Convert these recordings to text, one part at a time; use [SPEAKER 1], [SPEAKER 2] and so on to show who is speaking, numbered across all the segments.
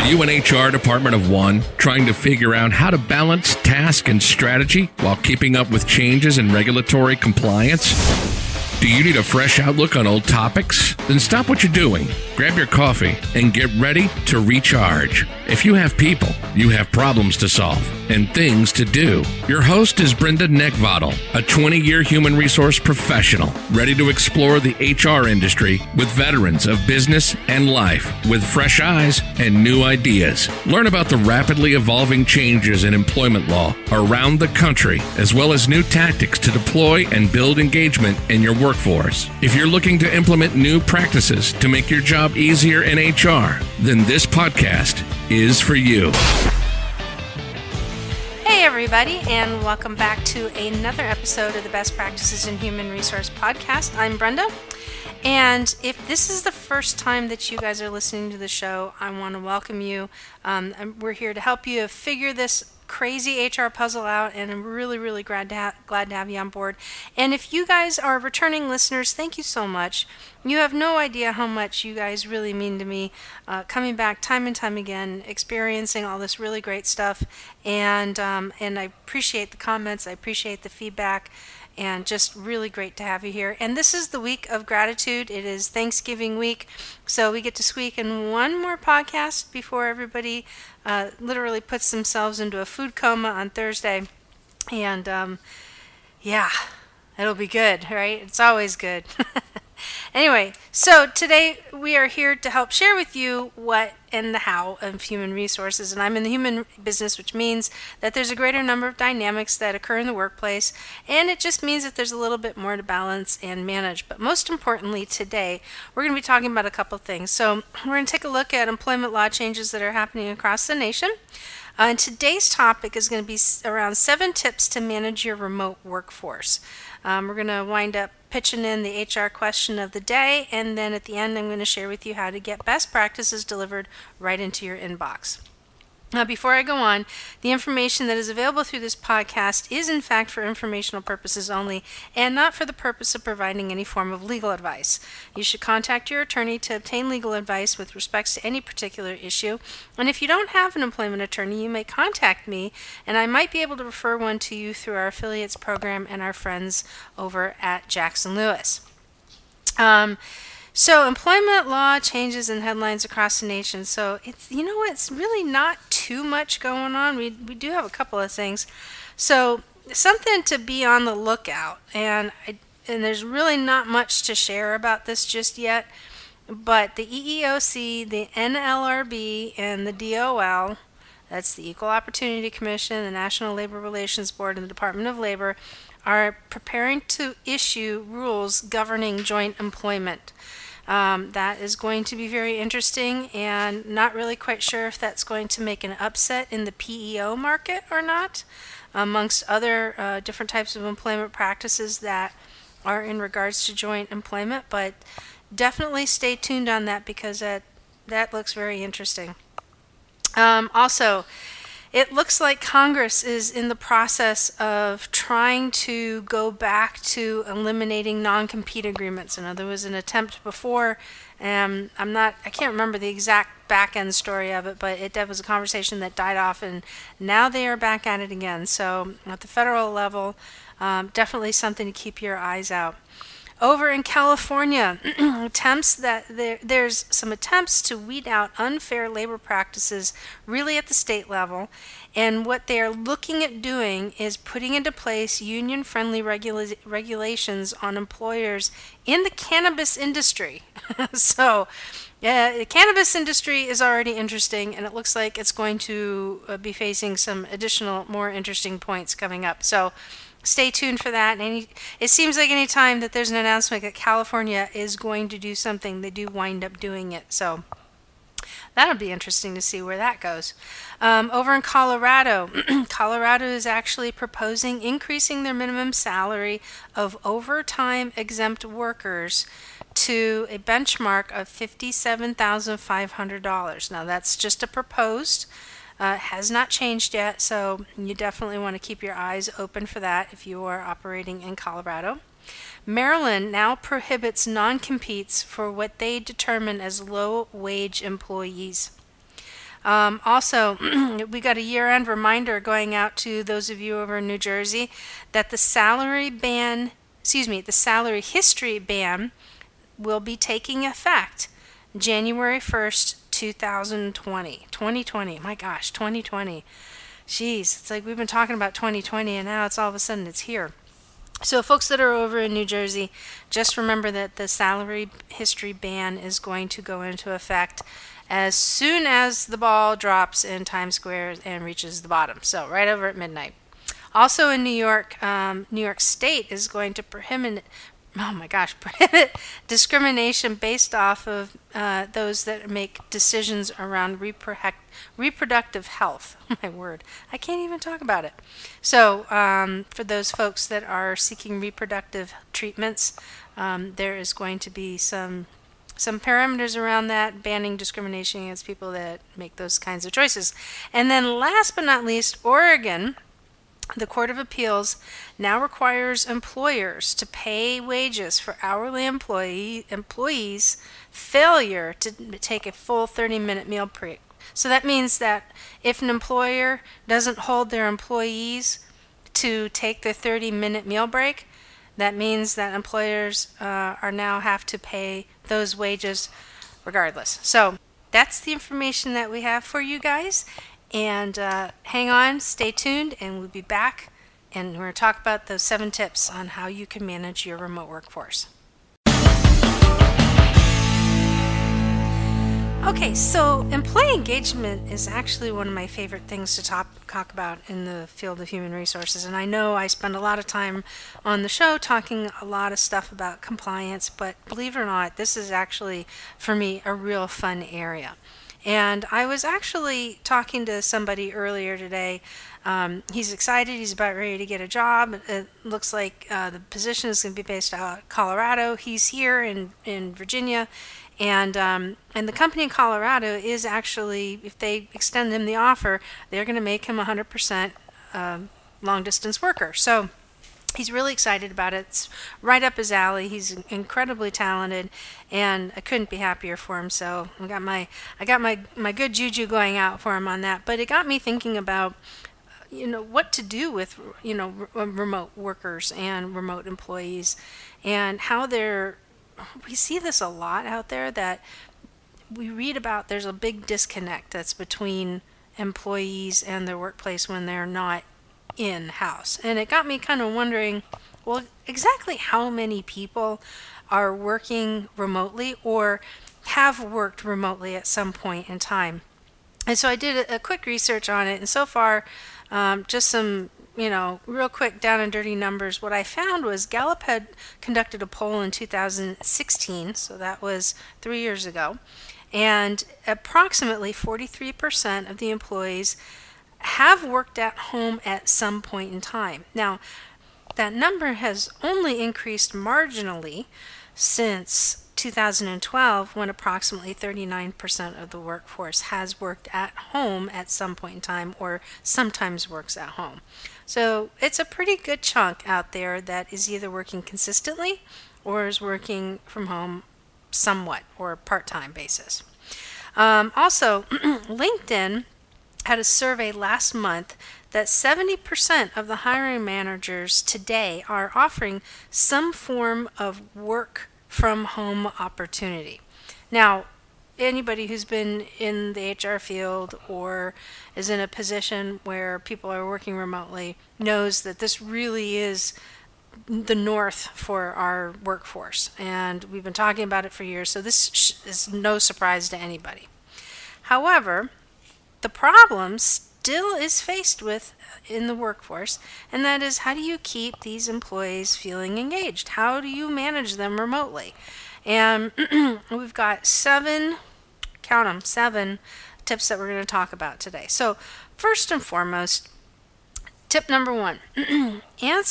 [SPEAKER 1] Are you an HR department of one trying to figure out how to balance task and strategy while keeping up with changes in regulatory compliance? Do you need a fresh outlook on old topics? Then stop what you're doing, grab your coffee, and get ready to recharge. If you have people, you have problems to solve and things to do. Your host is Brenda Neckvatal, a 20 year human resource professional, ready to explore the HR industry with veterans of business and life with fresh eyes and new ideas. Learn about the rapidly evolving changes in employment law around the country, as well as new tactics to deploy and build engagement in your workforce. If you're looking to implement new practices to make your job easier in HR, then this podcast is for you.
[SPEAKER 2] Hey, everybody, and welcome back to another episode of the Best Practices in Human Resource podcast. I'm Brenda. And if this is the first time that you guys are listening to the show, I want to welcome you. Um, we're here to help you figure this crazy HR puzzle out, and I'm really, really glad to, ha- glad to have you on board. And if you guys are returning listeners, thank you so much. You have no idea how much you guys really mean to me. Uh, coming back time and time again, experiencing all this really great stuff, and um, and I appreciate the comments. I appreciate the feedback and just really great to have you here. And this is the week of gratitude. It is Thanksgiving week, so we get to squeak in one more podcast before everybody uh, literally puts themselves into a food coma on Thursday. And um, yeah, it'll be good, right? It's always good. Anyway, so today we are here to help share with you what and the how of human resources. And I'm in the human business, which means that there's a greater number of dynamics that occur in the workplace. And it just means that there's a little bit more to balance and manage. But most importantly, today, we're going to be talking about a couple things. So we're going to take a look at employment law changes that are happening across the nation. Uh, and today's topic is going to be around seven tips to manage your remote workforce. Um, we're going to wind up pitching in the HR question of the day, and then at the end, I'm going to share with you how to get best practices delivered right into your inbox. Now, before I go on, the information that is available through this podcast is in fact for informational purposes only and not for the purpose of providing any form of legal advice. You should contact your attorney to obtain legal advice with respects to any particular issue. And if you don't have an employment attorney, you may contact me and I might be able to refer one to you through our affiliates program and our friends over at Jackson Lewis. Um, so, employment law changes and headlines across the nation. So, it's you know? It's really not too much going on. We we do have a couple of things. So, something to be on the lookout. And I, and there's really not much to share about this just yet. But the EEOC, the NLRB, and the DOL, that's the Equal Opportunity Commission, the National Labor Relations Board, and the Department of Labor, are preparing to issue rules governing joint employment. Um, that is going to be very interesting and not really quite sure if that's going to make an upset in the PEO market or not, amongst other uh, different types of employment practices that are in regards to joint employment. But definitely stay tuned on that because that, that looks very interesting. Um, also, it looks like Congress is in the process of trying to go back to eliminating non-compete agreements. I know there was an attempt before, and I'm not, I can't remember the exact back end story of it, but it was a conversation that died off, and now they are back at it again. So at the federal level, um, definitely something to keep your eyes out. Over in California, attempts that there, there's some attempts to weed out unfair labor practices really at the state level. And what they are looking at doing is putting into place union friendly regula- regulations on employers in the cannabis industry. so, yeah, the cannabis industry is already interesting, and it looks like it's going to uh, be facing some additional, more interesting points coming up. So, stay tuned for that. And it seems like any time that there's an announcement that California is going to do something, they do wind up doing it. So that'll be interesting to see where that goes. Um, over in Colorado, Colorado is actually proposing increasing their minimum salary of overtime exempt workers to a benchmark of $57,500. Now, that's just a proposed. Uh, has not changed yet, so you definitely want to keep your eyes open for that if you are operating in Colorado. Maryland now prohibits non competes for what they determine as low wage employees. Um, also, we got a year end reminder going out to those of you over in New Jersey that the salary ban, excuse me, the salary history ban will be taking effect January 1st, 2020. 2020. My gosh, 2020. Jeez, it's like we've been talking about 2020 and now it's all of a sudden it's here. So, folks that are over in New Jersey, just remember that the salary history ban is going to go into effect as soon as the ball drops in Times Square and reaches the bottom. So, right over at midnight. Also in New York, um, New York State is going to prohibit, oh my gosh, discrimination based off of uh, those that make decisions around reproductive health. my word, I can't even talk about it. So, um, for those folks that are seeking reproductive treatments, um, there is going to be some some parameters around that, banning discrimination against people that make those kinds of choices. And then, last but not least, Oregon the Court of Appeals now requires employers to pay wages for hourly employee employees failure to take a full 30-minute meal break. So that means that if an employer doesn't hold their employees to take their 30-minute meal break, that means that employers uh, are now have to pay those wages regardless. So that's the information that we have for you guys. And uh, hang on, stay tuned, and we'll be back. And we're going to talk about those seven tips on how you can manage your remote workforce. Okay, so employee engagement is actually one of my favorite things to talk, talk about in the field of human resources. And I know I spend a lot of time on the show talking a lot of stuff about compliance, but believe it or not, this is actually, for me, a real fun area. And I was actually talking to somebody earlier today. Um, he's excited. He's about ready to get a job. It looks like uh, the position is going to be based out of Colorado. He's here in, in Virginia. And, um, and the company in Colorado is actually, if they extend him the offer, they're going to make him a 100% uh, long distance worker. So he's really excited about it. It's right up his alley. He's incredibly talented, and I couldn't be happier for him. So I got my I got my my good juju going out for him on that. But it got me thinking about you know what to do with you know uh, remote workers and remote employees, and how they're. We see this a lot out there that we read about. There's a big disconnect that's between employees and their workplace when they're not in house. And it got me kind of wondering well, exactly how many people are working remotely or have worked remotely at some point in time. And so I did a, quick research on it, and so far, um, just some you know, real quick down and dirty numbers, what I found was Gallup had conducted a poll in 2016, so that was three years ago, and approximately 43% of the employees have worked at home at some point in time. Now, that number has only increased marginally since 2012 when approximately 39% of the workforce has worked at home at some point in time or sometimes works at home. So it's a pretty good chunk out there that is either working consistently or is working from home somewhat or part time basis. Um, also, LinkedIn had a survey last month that 70% of the hiring managers today are offering some form of work from home opportunity. Now, anybody who's been in the HR field or is in a position where people are working remotely knows that this really is the north for our workforce. And we've been talking about it for years, so this is no surprise to anybody. However, the problem still is faced with in the workforce, and that is how do you keep these employees feeling engaged? How do you manage them remotely? And we've got seven, count them, seven tips that we're going to talk about today. So, first and foremost, tip number one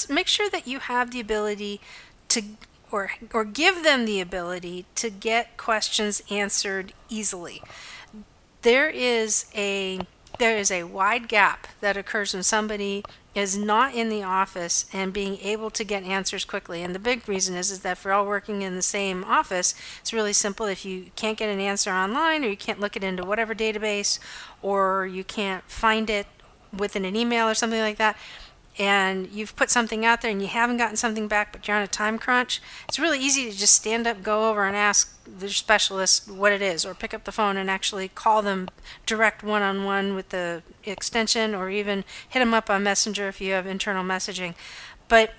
[SPEAKER 2] make sure that you have the ability to or or give them the ability to get questions answered easily there is a there is a wide gap that occurs when somebody is not in the office and being able to get answers quickly. And the big reason is, is that if we're all working in the same office, it's really simple. If you can't get an answer online or you can't look it into whatever database or you can't find it within an email or something like that, and you've put something out there and you haven't gotten something back, but you're on a time crunch, it's really easy to just stand up, go over and ask the specialist what it is, or pick up the phone and actually call them direct one on one with the extension, or even hit them up on Messenger if you have internal messaging. But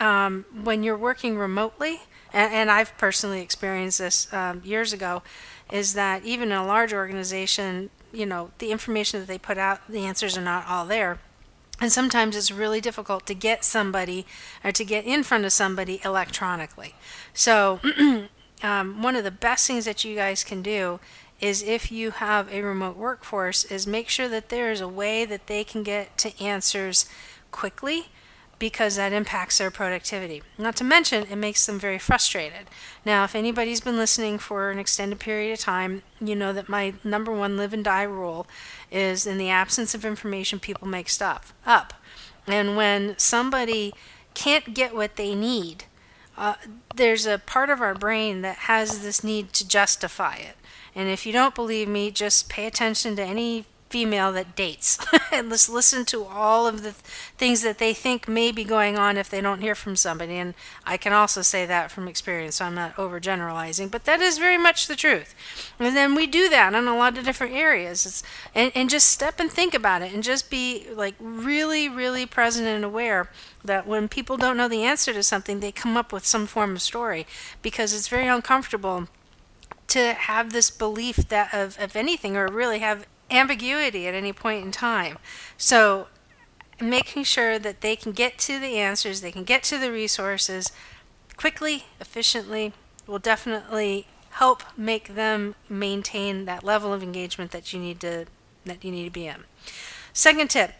[SPEAKER 2] um, when you're working remotely, and, and, I've personally experienced this um, years ago, is that even in a large organization, you know, the information that they put out, the answers are not all there and sometimes it's really difficult to get somebody or to get in front of somebody electronically. So, um, one of the best things that you guys can do is if you have a remote workforce is make sure that there is a way that they can get to answers quickly because that impacts their productivity. Not to mention, it makes them very frustrated. Now, if anybody's been listening for an extended period of time, you know that my number one live and die rule is in the absence of information, people make stuff up. And when somebody can't get what they need, uh, there's a part of our brain that has this need to justify it. And if you don't believe me, just pay attention to any female that dates. And let's listen to all of the things that they think may be going on if they don't hear from somebody. And i can also say that from experience. So i'm not overgeneralizing but that is very much the truth. And then we do that in a lot of different areas. And, and just step and think about it and just be like really really present and aware that when people don't know the answer to something they come up with some form of story. Because it's very uncomfortable to have this belief that of, of anything or really have ambiguity at any point in time. So, making sure that they can get to the answers, they can get to the resources quickly, efficiently, will definitely help make them maintain that level of engagement that you need to that you need to be in. Second tip,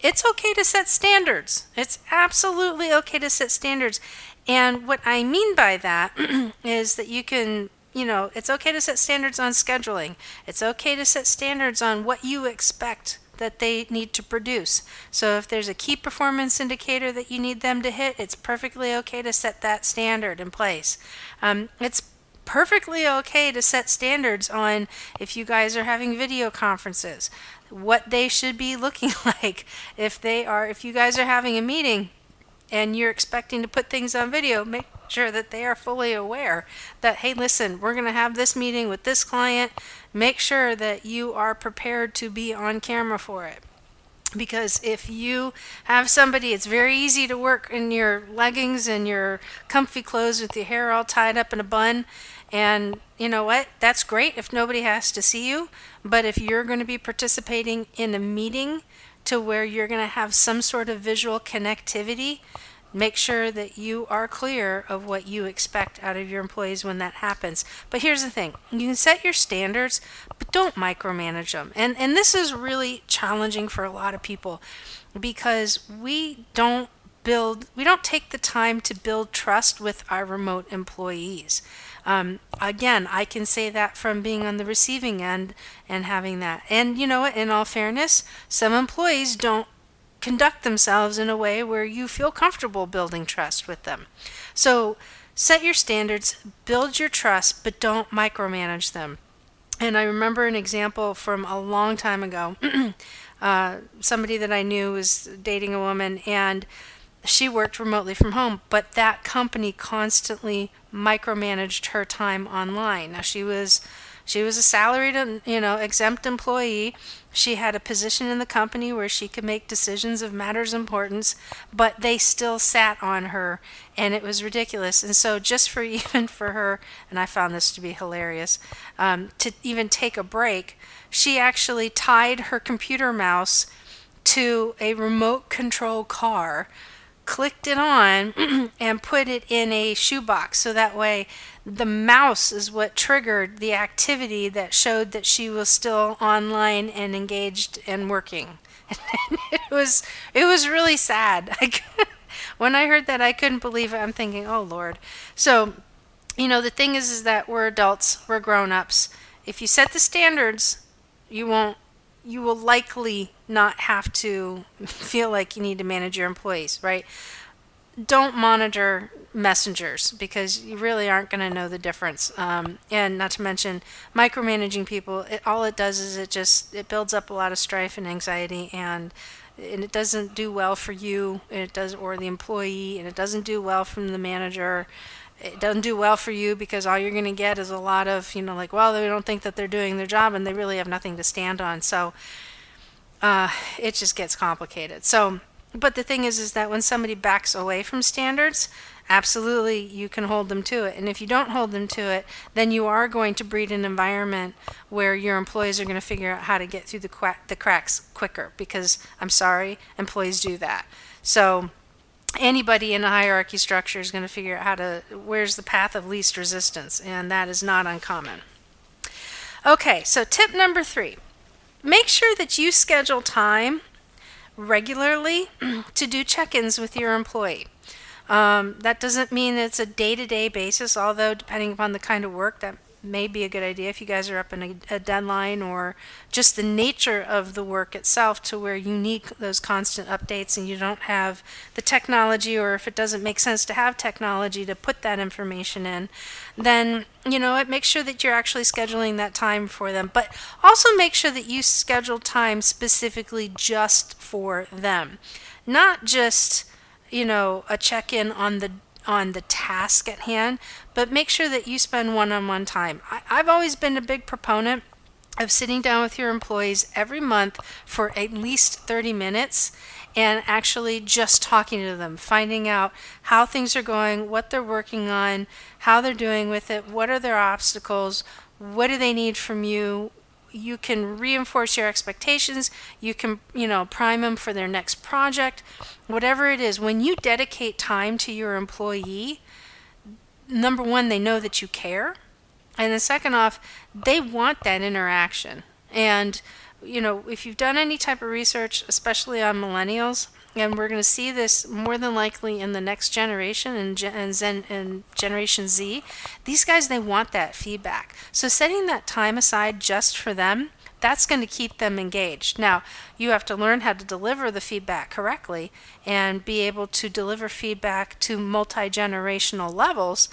[SPEAKER 2] it's okay to set standards. It's absolutely okay to set standards. And what I mean by that is that you can you know, it's okay to set standards on scheduling. It's okay to set standards on what you expect that they need to produce. So if there's a key performance indicator that you need them to hit, it's perfectly okay to set that standard in place. Um, it's perfectly okay to set standards on if you guys are having video conferences, what they should be looking like. If they are, if you guys are having a meeting and you're expecting to put things on video, make sure that they are fully aware that, hey, listen, we're going to have this meeting with this client. Make sure that you are prepared to be on camera for it. Because if you have somebody, it's very easy to work in your leggings and your comfy clothes with your hair all tied up in a bun. And you know what? That's great if nobody has to see you. But if you're going to be participating in a meeting to where you're going to have some sort of visual connectivity, Make sure that you are clear of what you expect out of your employees when that happens. But here's the thing you can set your standards, but don't micromanage them. And, and this is really challenging for a lot of people because we don't build, we don't take the time to build trust with our remote employees. Um, again, I can say that from being on the receiving end and having that. And you know, what? in all fairness, some employees don't conduct themselves in a way where you feel comfortable building trust with them. So set your standards, build your trust, but don't micromanage them. And I remember an example from a long time ago. uh, somebody that I knew was dating a woman, and she worked remotely from home, but that company constantly micromanaged her time online. Now she was she was a salaried, you know, exempt employee. She had a position in the company where she could make decisions of matters of importance, but they still sat on her, and it was ridiculous. And so, just for even for her, and I found this to be hilarious, um, to even take a break, she actually tied her computer mouse to a remote control car clicked it on and put it in a shoebox so that way the mouse is what triggered the activity that showed that she was still online and engaged and working. it was it was really sad. when I heard that I couldn't believe it. I'm thinking, "Oh lord." So, you know, the thing is is that we're adults, we're grown-ups. If you set the standards, you won't you will likely not have to feel like you need to manage your employees, right? Don't monitor messengers because you really aren't going to know the difference. Um, and not to mention micromanaging people, it, all it does is it just it builds up a lot of strife and anxiety and and it doesn't do well for you and it does or the employee and it doesn't do well from the manager it doesn't do well for you because all you're going to get is a lot of you know like well they don't think that they're doing their job and they really have nothing to stand on. So uh, it just gets complicated. So but the thing is is that when somebody backs away from standards absolutely you can hold them to it. And if you don't hold them to it then you are going to breed an environment where your employees are going to figure out how to get through the, qu- the cracks quicker because i'm sorry employees do that. So anybody in a hierarchy structure is going to figure out how to where's the path of least resistance and that is not uncommon. Okay so tip number three. Make sure that you schedule time regularly to do check-ins with your employee. Um, that doesn't mean it's a day-to-day basis although depending upon the kind of work that may be a good idea if you guys are up in a, a, deadline or just the nature of the work itself to where you need those constant updates and you don't have the technology or if it doesn't make sense to have technology to put that information in then you know it makes sure that you're actually scheduling that time for them. But also make sure that you schedule time specifically just for them. Not just you know a check-in on the on the task at hand, but make sure that you spend one on one time. I, I've always been a big proponent of sitting down with your employees every month for at least 30 minutes and actually just talking to them, finding out how things are going, what they're working on, how they're doing with it, what are their obstacles, what do they need from you, you can reinforce your expectations you can you know prime them for their next project. Whatever it is when you dedicate time to your employee number one they know that you care. And the second off they want that interaction. And you know if you've done any type of research especially on millennials and we're going to see this more than likely in the next generation and, and, Zen, and generation z. These guys they want that feedback. So setting that time aside just for them that's going to keep them engaged. Now you have to learn how to deliver the feedback correctly and be able to deliver feedback to multi-generational levels.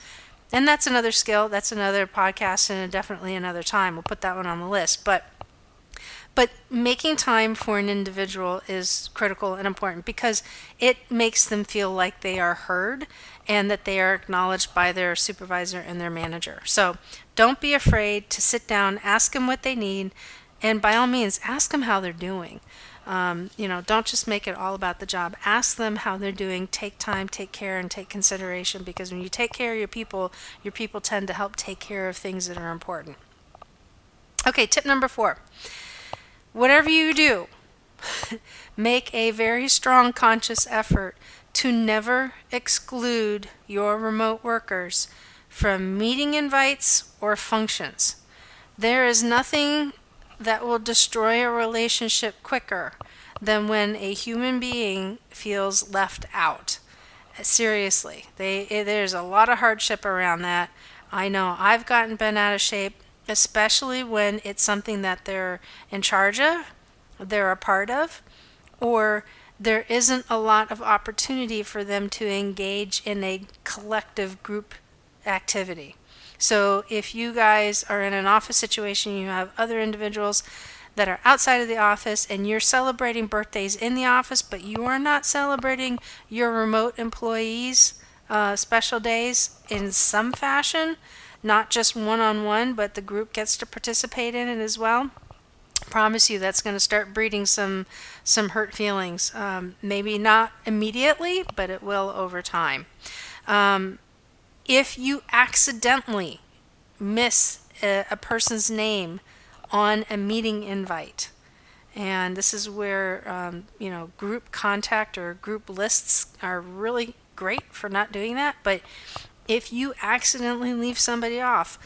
[SPEAKER 2] And that's another skill that's another podcast and definitely another time. We'll put that one on the list. But but making time for an individual is critical and important because it makes them feel like they are heard and that they are acknowledged by their supervisor and their manager. So don't be afraid to sit down, ask them what they need, and by all means, ask them how they're doing. Um, you know, don't just make it all about the job. Ask them how they're doing. Take time, take care, and take consideration because when you take care of your people, your people tend to help take care of things that are important. Okay, tip number four whatever you do, make a very strong conscious effort to never exclude your remote workers from meeting invites or functions. There is nothing that will destroy a relationship quicker than when a human being feels left out. Uh, seriously, they, eh, there's a lot of hardship around that. I know I've gotten bent out of shape especially when it's something that they're in charge of, they're a part of, or there isn't a lot of opportunity for them to engage in a collective group activity. So if you guys are in an office situation, you have other individuals that are outside of the office and you're celebrating birthdays in the office, but you are not celebrating your remote employees' uh, special days in some fashion, not just one on one, but the group gets to participate in it as well. Promise you that's going to start breeding some some hurt feelings. Um, maybe not immediately, but it will over time. Um, if you accidentally miss a, a person's name on a meeting invite, and this is where um, you know group contact or group lists are really great for not doing that. But if you accidentally leave somebody off,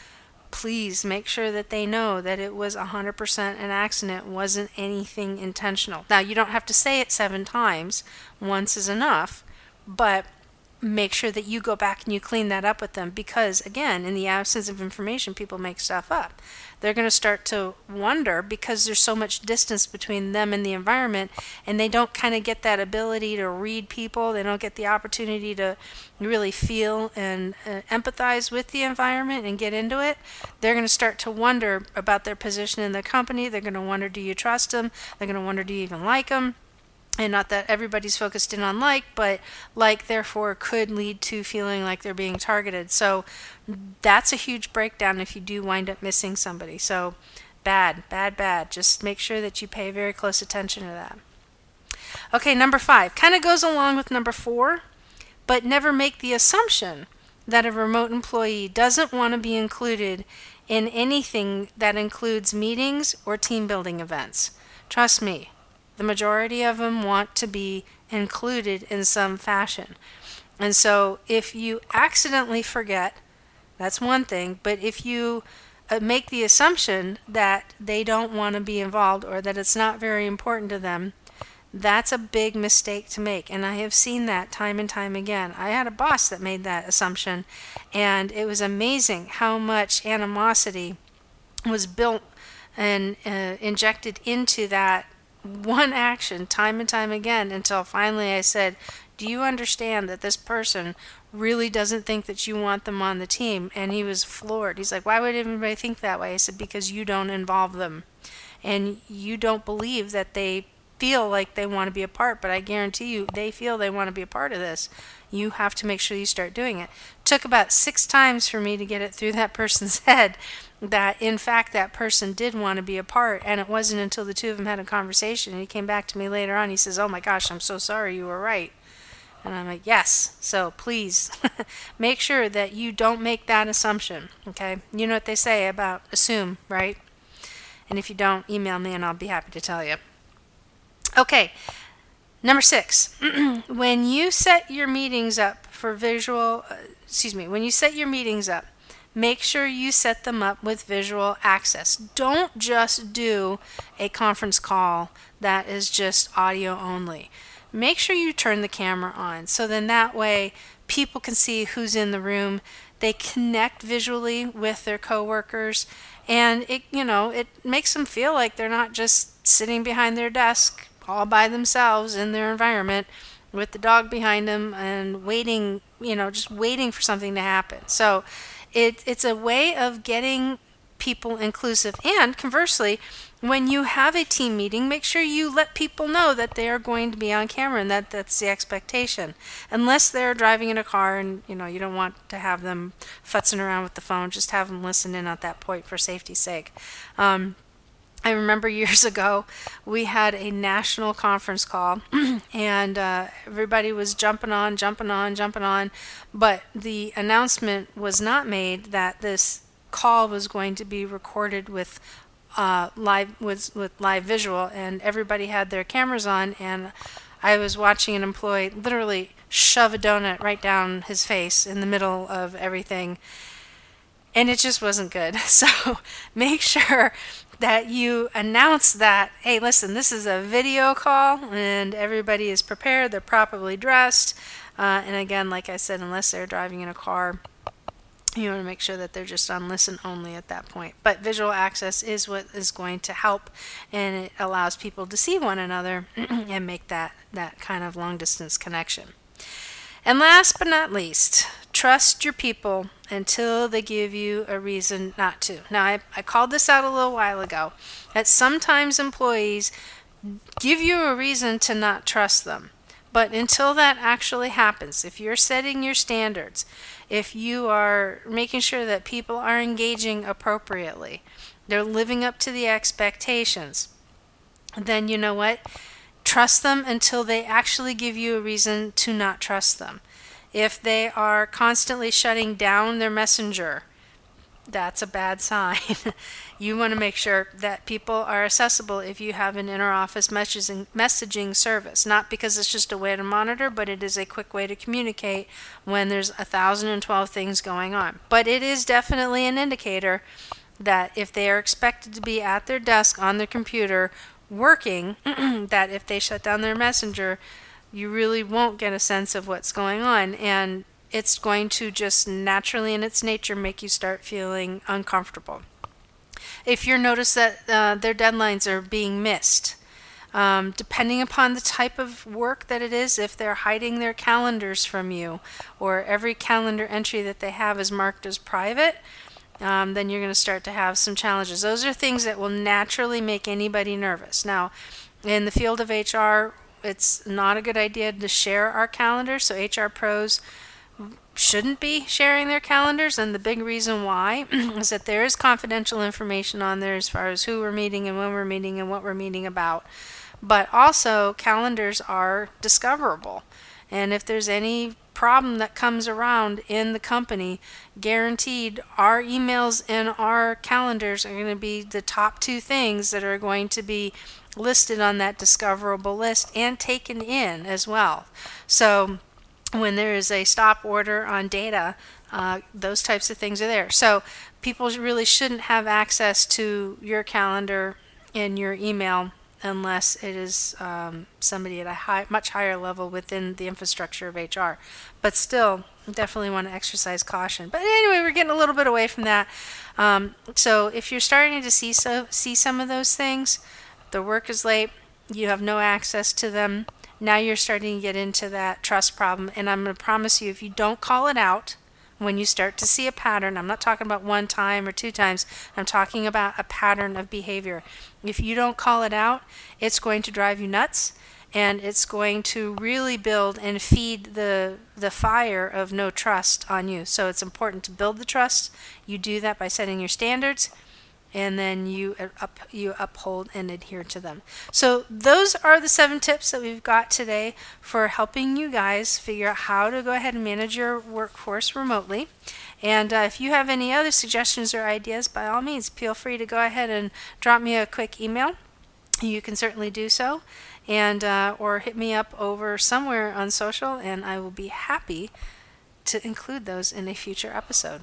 [SPEAKER 2] please make sure that they know that it was 100% an accident, wasn't anything intentional. Now, you don't have to say it seven times, once is enough, but make sure that you go back and you clean that up with them because again in the absence of information people make stuff up. They're going to start to wonder because there's so much distance between them and the environment and they don't kind of get that ability to read people. They don't get the opportunity to really feel and uh, empathize with the environment and get into it. They're going to start to wonder about their position in the company. They're going to wonder do you trust them they're going to wonder do you even like them and not that everybody's focused in on like, but like therefore could lead to feeling like they're being targeted. So that's a huge breakdown if you do wind up missing somebody. So bad, bad, bad. Just make sure that you pay very close attention to that. Okay, number five kind of goes along with number four, but never make the assumption that a remote employee doesn't want to be included in anything that includes meetings or team building events. Trust me, the majority of them want to be included in some fashion. And so if you accidentally forget, that's one thing, but if you uh, make the assumption that they don't want to be involved or that it's not very important to them, that's a big mistake to make. And I have seen that time and time again. I had a boss that made that assumption, and it was amazing how much animosity was built and uh, injected into that one action time and time again until finally I said, Do you understand that this person really doesn't think that you want them on the team? And he was floored. He's like, Why would anybody think that way? I said, Because you don't involve them. And you don't believe that they feel like they want to be a part, but I guarantee you they feel they want to be a part of this. You have to make sure you start doing it. Took about six times for me to get it through that person's head that in fact that person did want to be a part and it wasn't until the two of them had a conversation and he came back to me later on he says oh my gosh i'm so sorry you were right. And i'm like yes so please make sure that you don't make that assumption okay? You know what they say about assume right? And if you don't email me and i'll be happy to tell you. Okay number six when you set your meetings up for visual uh, excuse me when you set your meetings up make sure you set them up with visual access. Don't just do a conference call that is just audio only. Make sure you turn the camera on so then that way people can see who's in the room. They connect visually with their coworkers and it you know, it makes them feel like they're not just sitting behind their desk all by themselves in their environment with the dog behind them and waiting, you know, just waiting for something to happen. So it, it's a way of getting people inclusive. And conversely, when you have a team meeting, make sure you let people know that they are going to be on camera and that that's the expectation. Unless they're driving in a car and you know you don't want to have them futzing around with the phone, just have them listen in at that point for safety's sake. Um, I remember years ago we had a national conference call and uh, everybody was jumping on, jumping on, jumping on, but the announcement was not made that this call was going to be recorded with uh, live with with live visual, and everybody had their cameras on, and I was watching an employee literally shove a donut right down his face in the middle of everything and it just wasn't good. So make sure that you announce that, hey, listen, this is a video call and everybody is prepared, they're properly dressed. Uh, and again, like I said, unless they're driving in a car, you want to make sure that they're just on listen only at that point. But visual access is what is going to help and it allows people to see one another and make that, that kind of long distance connection. And last but not least, trust your people until they give you a reason not to. Now, I, I called this out a little while ago that sometimes employees give you a reason to not trust them. But until that actually happens, if you're setting your standards, if you are making sure that people are engaging appropriately, they're living up to the expectations, then you know what? Trust them until they actually give you a reason to not trust them. If they are constantly shutting down their messenger, that's a bad sign. you want to make sure that people are accessible if you have an interoffice messaging, messaging service. Not because it's just a way to monitor, but it is a quick way to communicate when there's a thousand and twelve things going on. But it is definitely an indicator that if they are expected to be at their desk on their computer working, that if they shut down their messenger, you really won't get a sense of what's going on. And it's going to just naturally, in its nature, make you start feeling uncomfortable. If you notice that uh, their deadlines are being missed, um, depending upon the type of work that it is, if they're hiding their calendars from you, or every calendar entry that they have is marked as private, um, then you're going to start to have some challenges. Those are things that will naturally make anybody nervous. Now, in the field of HR, it's not a good idea to share our calendars. so HR pros shouldn't be sharing their calendars. And the big reason why is that there is confidential information on there as far as who we're meeting and when we're meeting and what we're meeting about. But also, calendars are discoverable. And if there's any problem that comes around in the company, guaranteed our emails and our calendars are going to be the top two things that are going to be listed on that discoverable list and taken in as well. So when there is a stop order on data, uh, those types of things are there. So people really shouldn't have access to your calendar and your email unless it is um, somebody at a high, much higher level within the infrastructure of HR. But still, definitely want to exercise caution. But anyway, we're getting a little bit away from that. Um, so if you're starting to see so see some of those things, the work is late, you have no access to them. Now you're starting to get into that trust problem, and I'm going to promise you, if you don't call it out, when you start to see a pattern, I'm not talking about one time or two times, I'm talking about a pattern of behavior. If you don't call it out, it's going to drive you nuts and it's going to really build and feed the the fire of no trust on you. So it's important to build the trust. You do that by setting your standards and then you up, you uphold and adhere to them. So those are the seven tips that we've got today for helping you guys figure out how to go ahead and manage your workforce remotely. And uh, if you have any other suggestions or ideas, by all means, feel free to go ahead and drop me a quick email. You can certainly do so, and uh, or hit me up over somewhere on social, and I will be happy to include those in a future episode.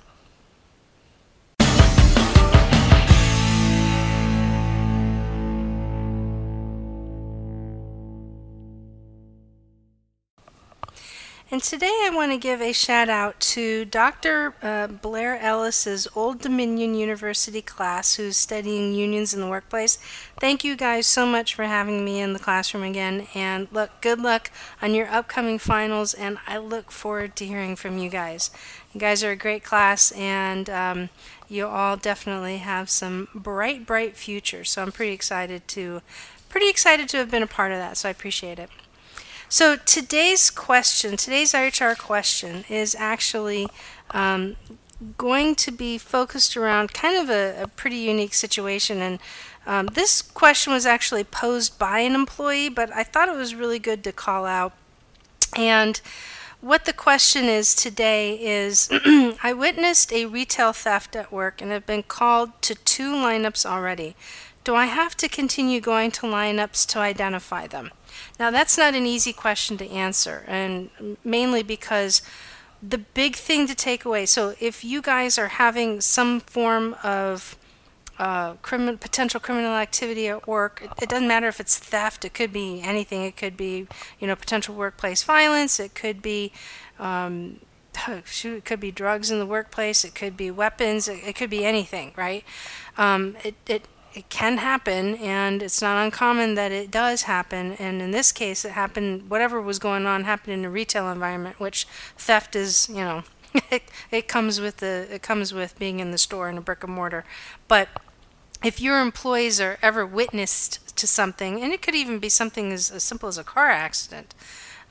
[SPEAKER 2] And today I want to give a shout out to Dr. Uh, Blair Ellis's Old Dominion University class who's studying unions in the workplace. Thank you guys so much for having me in the classroom again. And look, good luck on your upcoming finals. And I look forward to hearing from you guys. You guys are a great class and um, you all definitely have some bright, bright futures. So I'm pretty excited to, pretty excited to have been a part of that. So I appreciate it. So today's question, today's IHR question, is actually um, going to be focused around kind of a, a pretty unique situation. And um, this question was actually posed by an employee, but I thought it was really good to call out. And what the question is today is I witnessed a retail theft at work and have been called to two lineups already. Do I have to continue going to lineups to identify them? Now, that's not an easy question to answer, and mainly because the big thing to take away so, if you guys are having some form of uh, criminal, potential criminal activity at work, it, it, doesn't matter if it's theft, it could be anything. It could be, you know, potential workplace violence, it could be. Um, shoot, it could be drugs in the workplace, it could be weapons, it, it could be anything, right? Um, it, it it can happen, and it's not uncommon that it does happen. And in this case, it happened. Whatever was going on happened in a retail environment, which theft is, you know, it, it comes with the it comes with being in the store in a brick and mortar. But if your employees are ever witnessed to something, and it could even be something as, as simple as a car accident,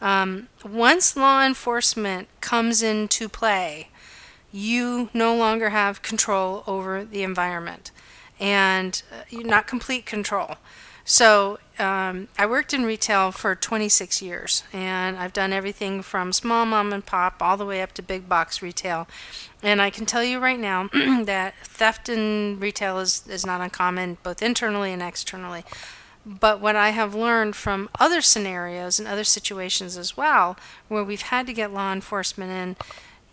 [SPEAKER 2] um, once law enforcement comes into play, you no longer have control over the environment and uh, not complete control. So um, I worked in retail for 26 years, and I've done everything from small mom and pop all the way up to big box retail. And I can tell you right now that theft in retail is, is not uncommon, both internally and externally. But what I have learned from other scenarios and other situations as well, where we've had to get law enforcement in,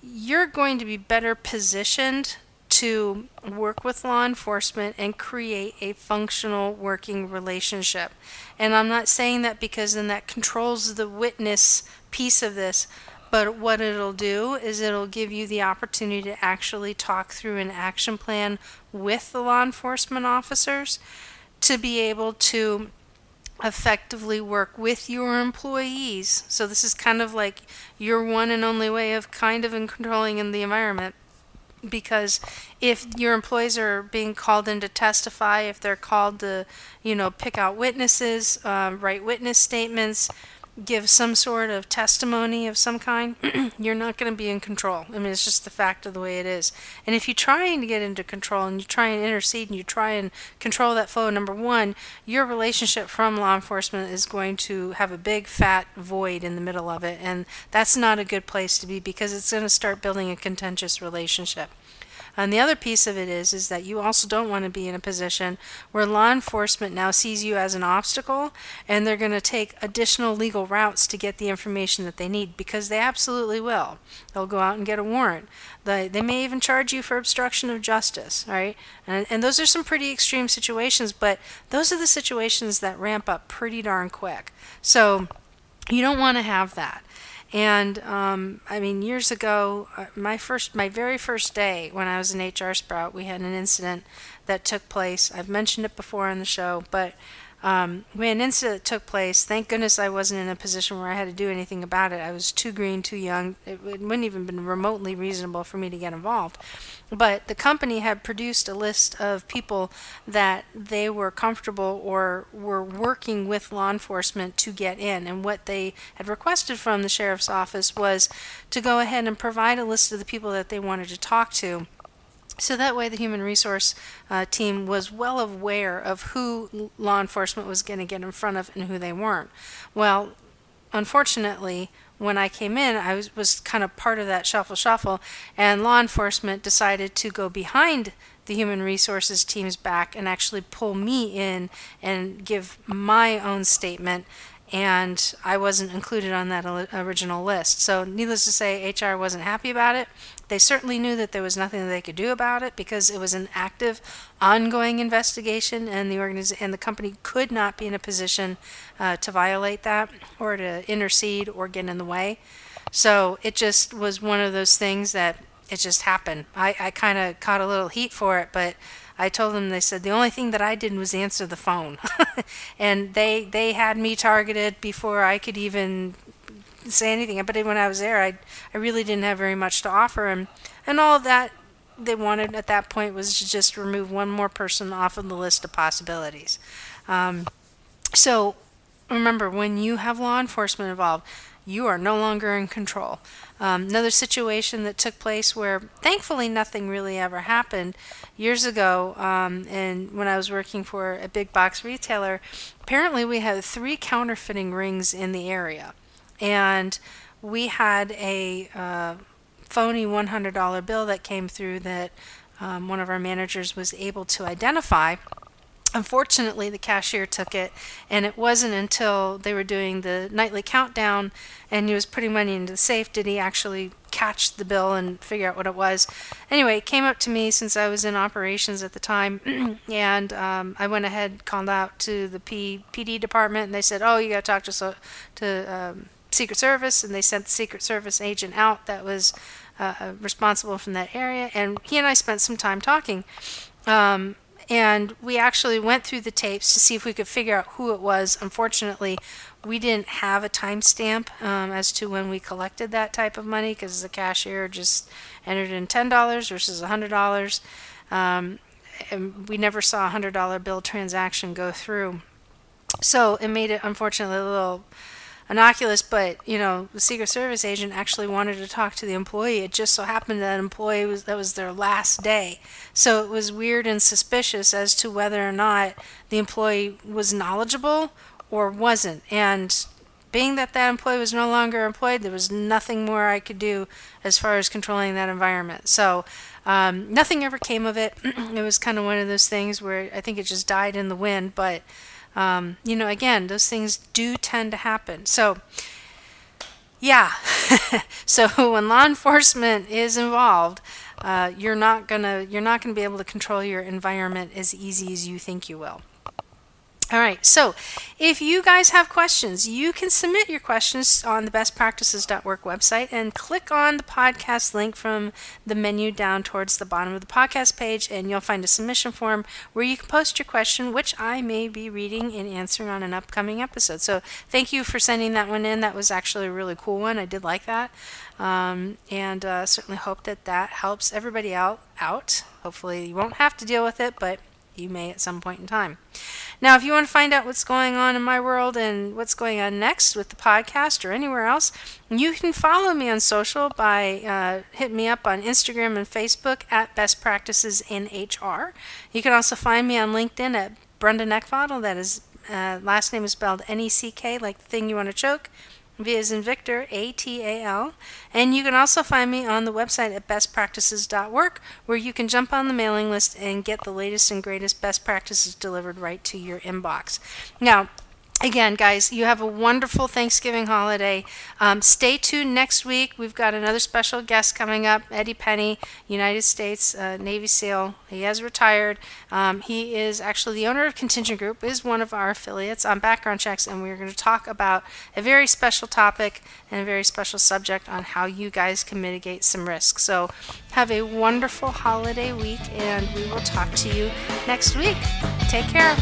[SPEAKER 2] you're going to be better positioned to work with law enforcement and create a functional working relationship. And I'm not saying that because then that controls the witness piece of this, but what it'll do is it'll give you the opportunity to actually talk through an action plan with the law enforcement officers to be able to effectively work with your employees. So this is kind of like your one and only way of kind of in controlling in the environment. Because if your employees are being called in to testify, if they're called to, you know, pick out witnesses, uh, write witness statements, give some sort of testimony of some kind, you're not going to be in control. I mean, it's just the fact of the way it is. And if you try to get into control and you try and intercede and you try and control that flow, number one, your relationship from law enforcement is going to have a big fat void in the middle of it. And that's not a good place to be because it's going to start building a contentious relationship. And the other piece of it is is that you also don't want to be in a position where law enforcement now sees you as an obstacle and they're going to take additional legal routes to get the information that they need because they absolutely will. They'll go out and get a warrant. They, they may even charge you for obstruction of justice, right? And, and those are some pretty extreme situations, but those are the situations that ramp up pretty darn quick. So you don't want to have that. And um, I mean, years ago, uh, my first, my very first day when I was an HR sprout, we had an incident that took place. I've mentioned it before on the show, but um, had an incident took place. Thank goodness I wasn't in a position where I had to do anything about it. I was too green, too young. It, it wouldn't even been remotely reasonable for me to get involved. But the company had produced a list of people that they were comfortable or were working with law enforcement to get in. And what they had requested from the sheriff's office was to go ahead and provide a list of the people that they wanted to talk to so that way, the human resource uh, team was well aware of who law enforcement was going to get in front of and who they weren't. Well, unfortunately, when I came in, I was, was kind of part of that shuffle shuffle, and law enforcement decided to go behind the human resources team's back and actually pull me in and give my own statement and I wasn't included on that original list. So, needless to say, HR wasn't happy about it. They certainly knew that there was nothing that they could do about it because it was an active, ongoing investigation, and the organiz- and the company could not be in a position uh, to violate that or to intercede or get in the way. So it just was one of those things that it just happened. I, I kind of caught a little heat for it, but I told them they said the only thing that I did was answer the phone, and they they had me targeted before I could even say anything. But when I was there, I I really didn't have very much to offer, and and all that they wanted at that point was to just remove one more person off of the list of possibilities. Um, so remember, when you have law enforcement involved, you are no longer in control. Um, another situation that took place where thankfully nothing really ever happened years ago, um, and when I was working for a big box retailer, apparently we had three counterfeiting rings in the area, and we had a uh, phony $100 bill that came through that um, one of our managers was able to identify Unfortunately, the cashier took it, and it wasn't until they were doing the nightly countdown and he was putting money into the safe did he actually catch the bill and figure out what it was. Anyway, it came up to me since I was in operations at the time, and um, I went ahead, called out to the P- PD department, and they said, "Oh, you got to talk to so- to um, Secret Service," and they sent the Secret Service agent out that was uh, responsible from that area, and he and I spent some time talking. Um, and we actually went through the tapes to see if we could figure out who it was. Unfortunately, we didn't have a timestamp um, as to when we collected that type of money because the cashier just entered in $10 versus $100. Um, and we never saw a $100 bill transaction go through. So it made it, unfortunately, a little innocuous, but you know, the Secret Service agent actually wanted to talk to the employee. It just so happened that employee was that was their last day, so it was weird and suspicious as to whether or not the employee was knowledgeable or wasn't. And being that that employee was no longer employed, there was nothing more I could do as far as controlling that environment. So um, nothing ever came of it. it was kind of one of those things where I think it just died in the wind, but um, you know, again, those things do tend to happen. So, Yeah. so when law enforcement is involved, uh, you're not gonna you're not gonna be able to control your environment as easy as you think you will. All right, so if you guys have questions, you can submit your questions on the bestpractices.work website and click on the podcast link from the menu down towards the bottom of the podcast page, and you'll find a submission form where you can post your question, which I may be reading and answering on an upcoming episode. So thank you for sending that one in. That was actually a really cool one. I did like that, um, and uh, certainly hope that that helps everybody out. Out. Hopefully, you won't have to deal with it, but you may at some point in time. Now, if you want to find out what's going on in my world and what's going on next with the podcast or anywhere else, you can follow me on social by uh, hitting me up on Instagram and Facebook at Best Practices in HR. You can also find me on LinkedIn at Brenda Neckvatal. That is uh, last name is spelled N E C K, like the thing you want to choke. V as in Victor, A T A L. And you can also find me on the website at bestpractices.work, where you can jump on the mailing list and get the latest and greatest best practices delivered right to your inbox. Now, again, guys, you have a wonderful Thanksgiving holiday. Um, stay tuned next week. We've got another special guest coming up, Eddie Penny, United States uh, Navy SEAL. He has retired. Um, he is actually the owner of Contingent Group, is one of our affiliates on background checks, and we're going to talk about a very special topic and a very special subject on how you guys can mitigate some risk. So, have a wonderful holiday week, and we will talk to you next week. Take care.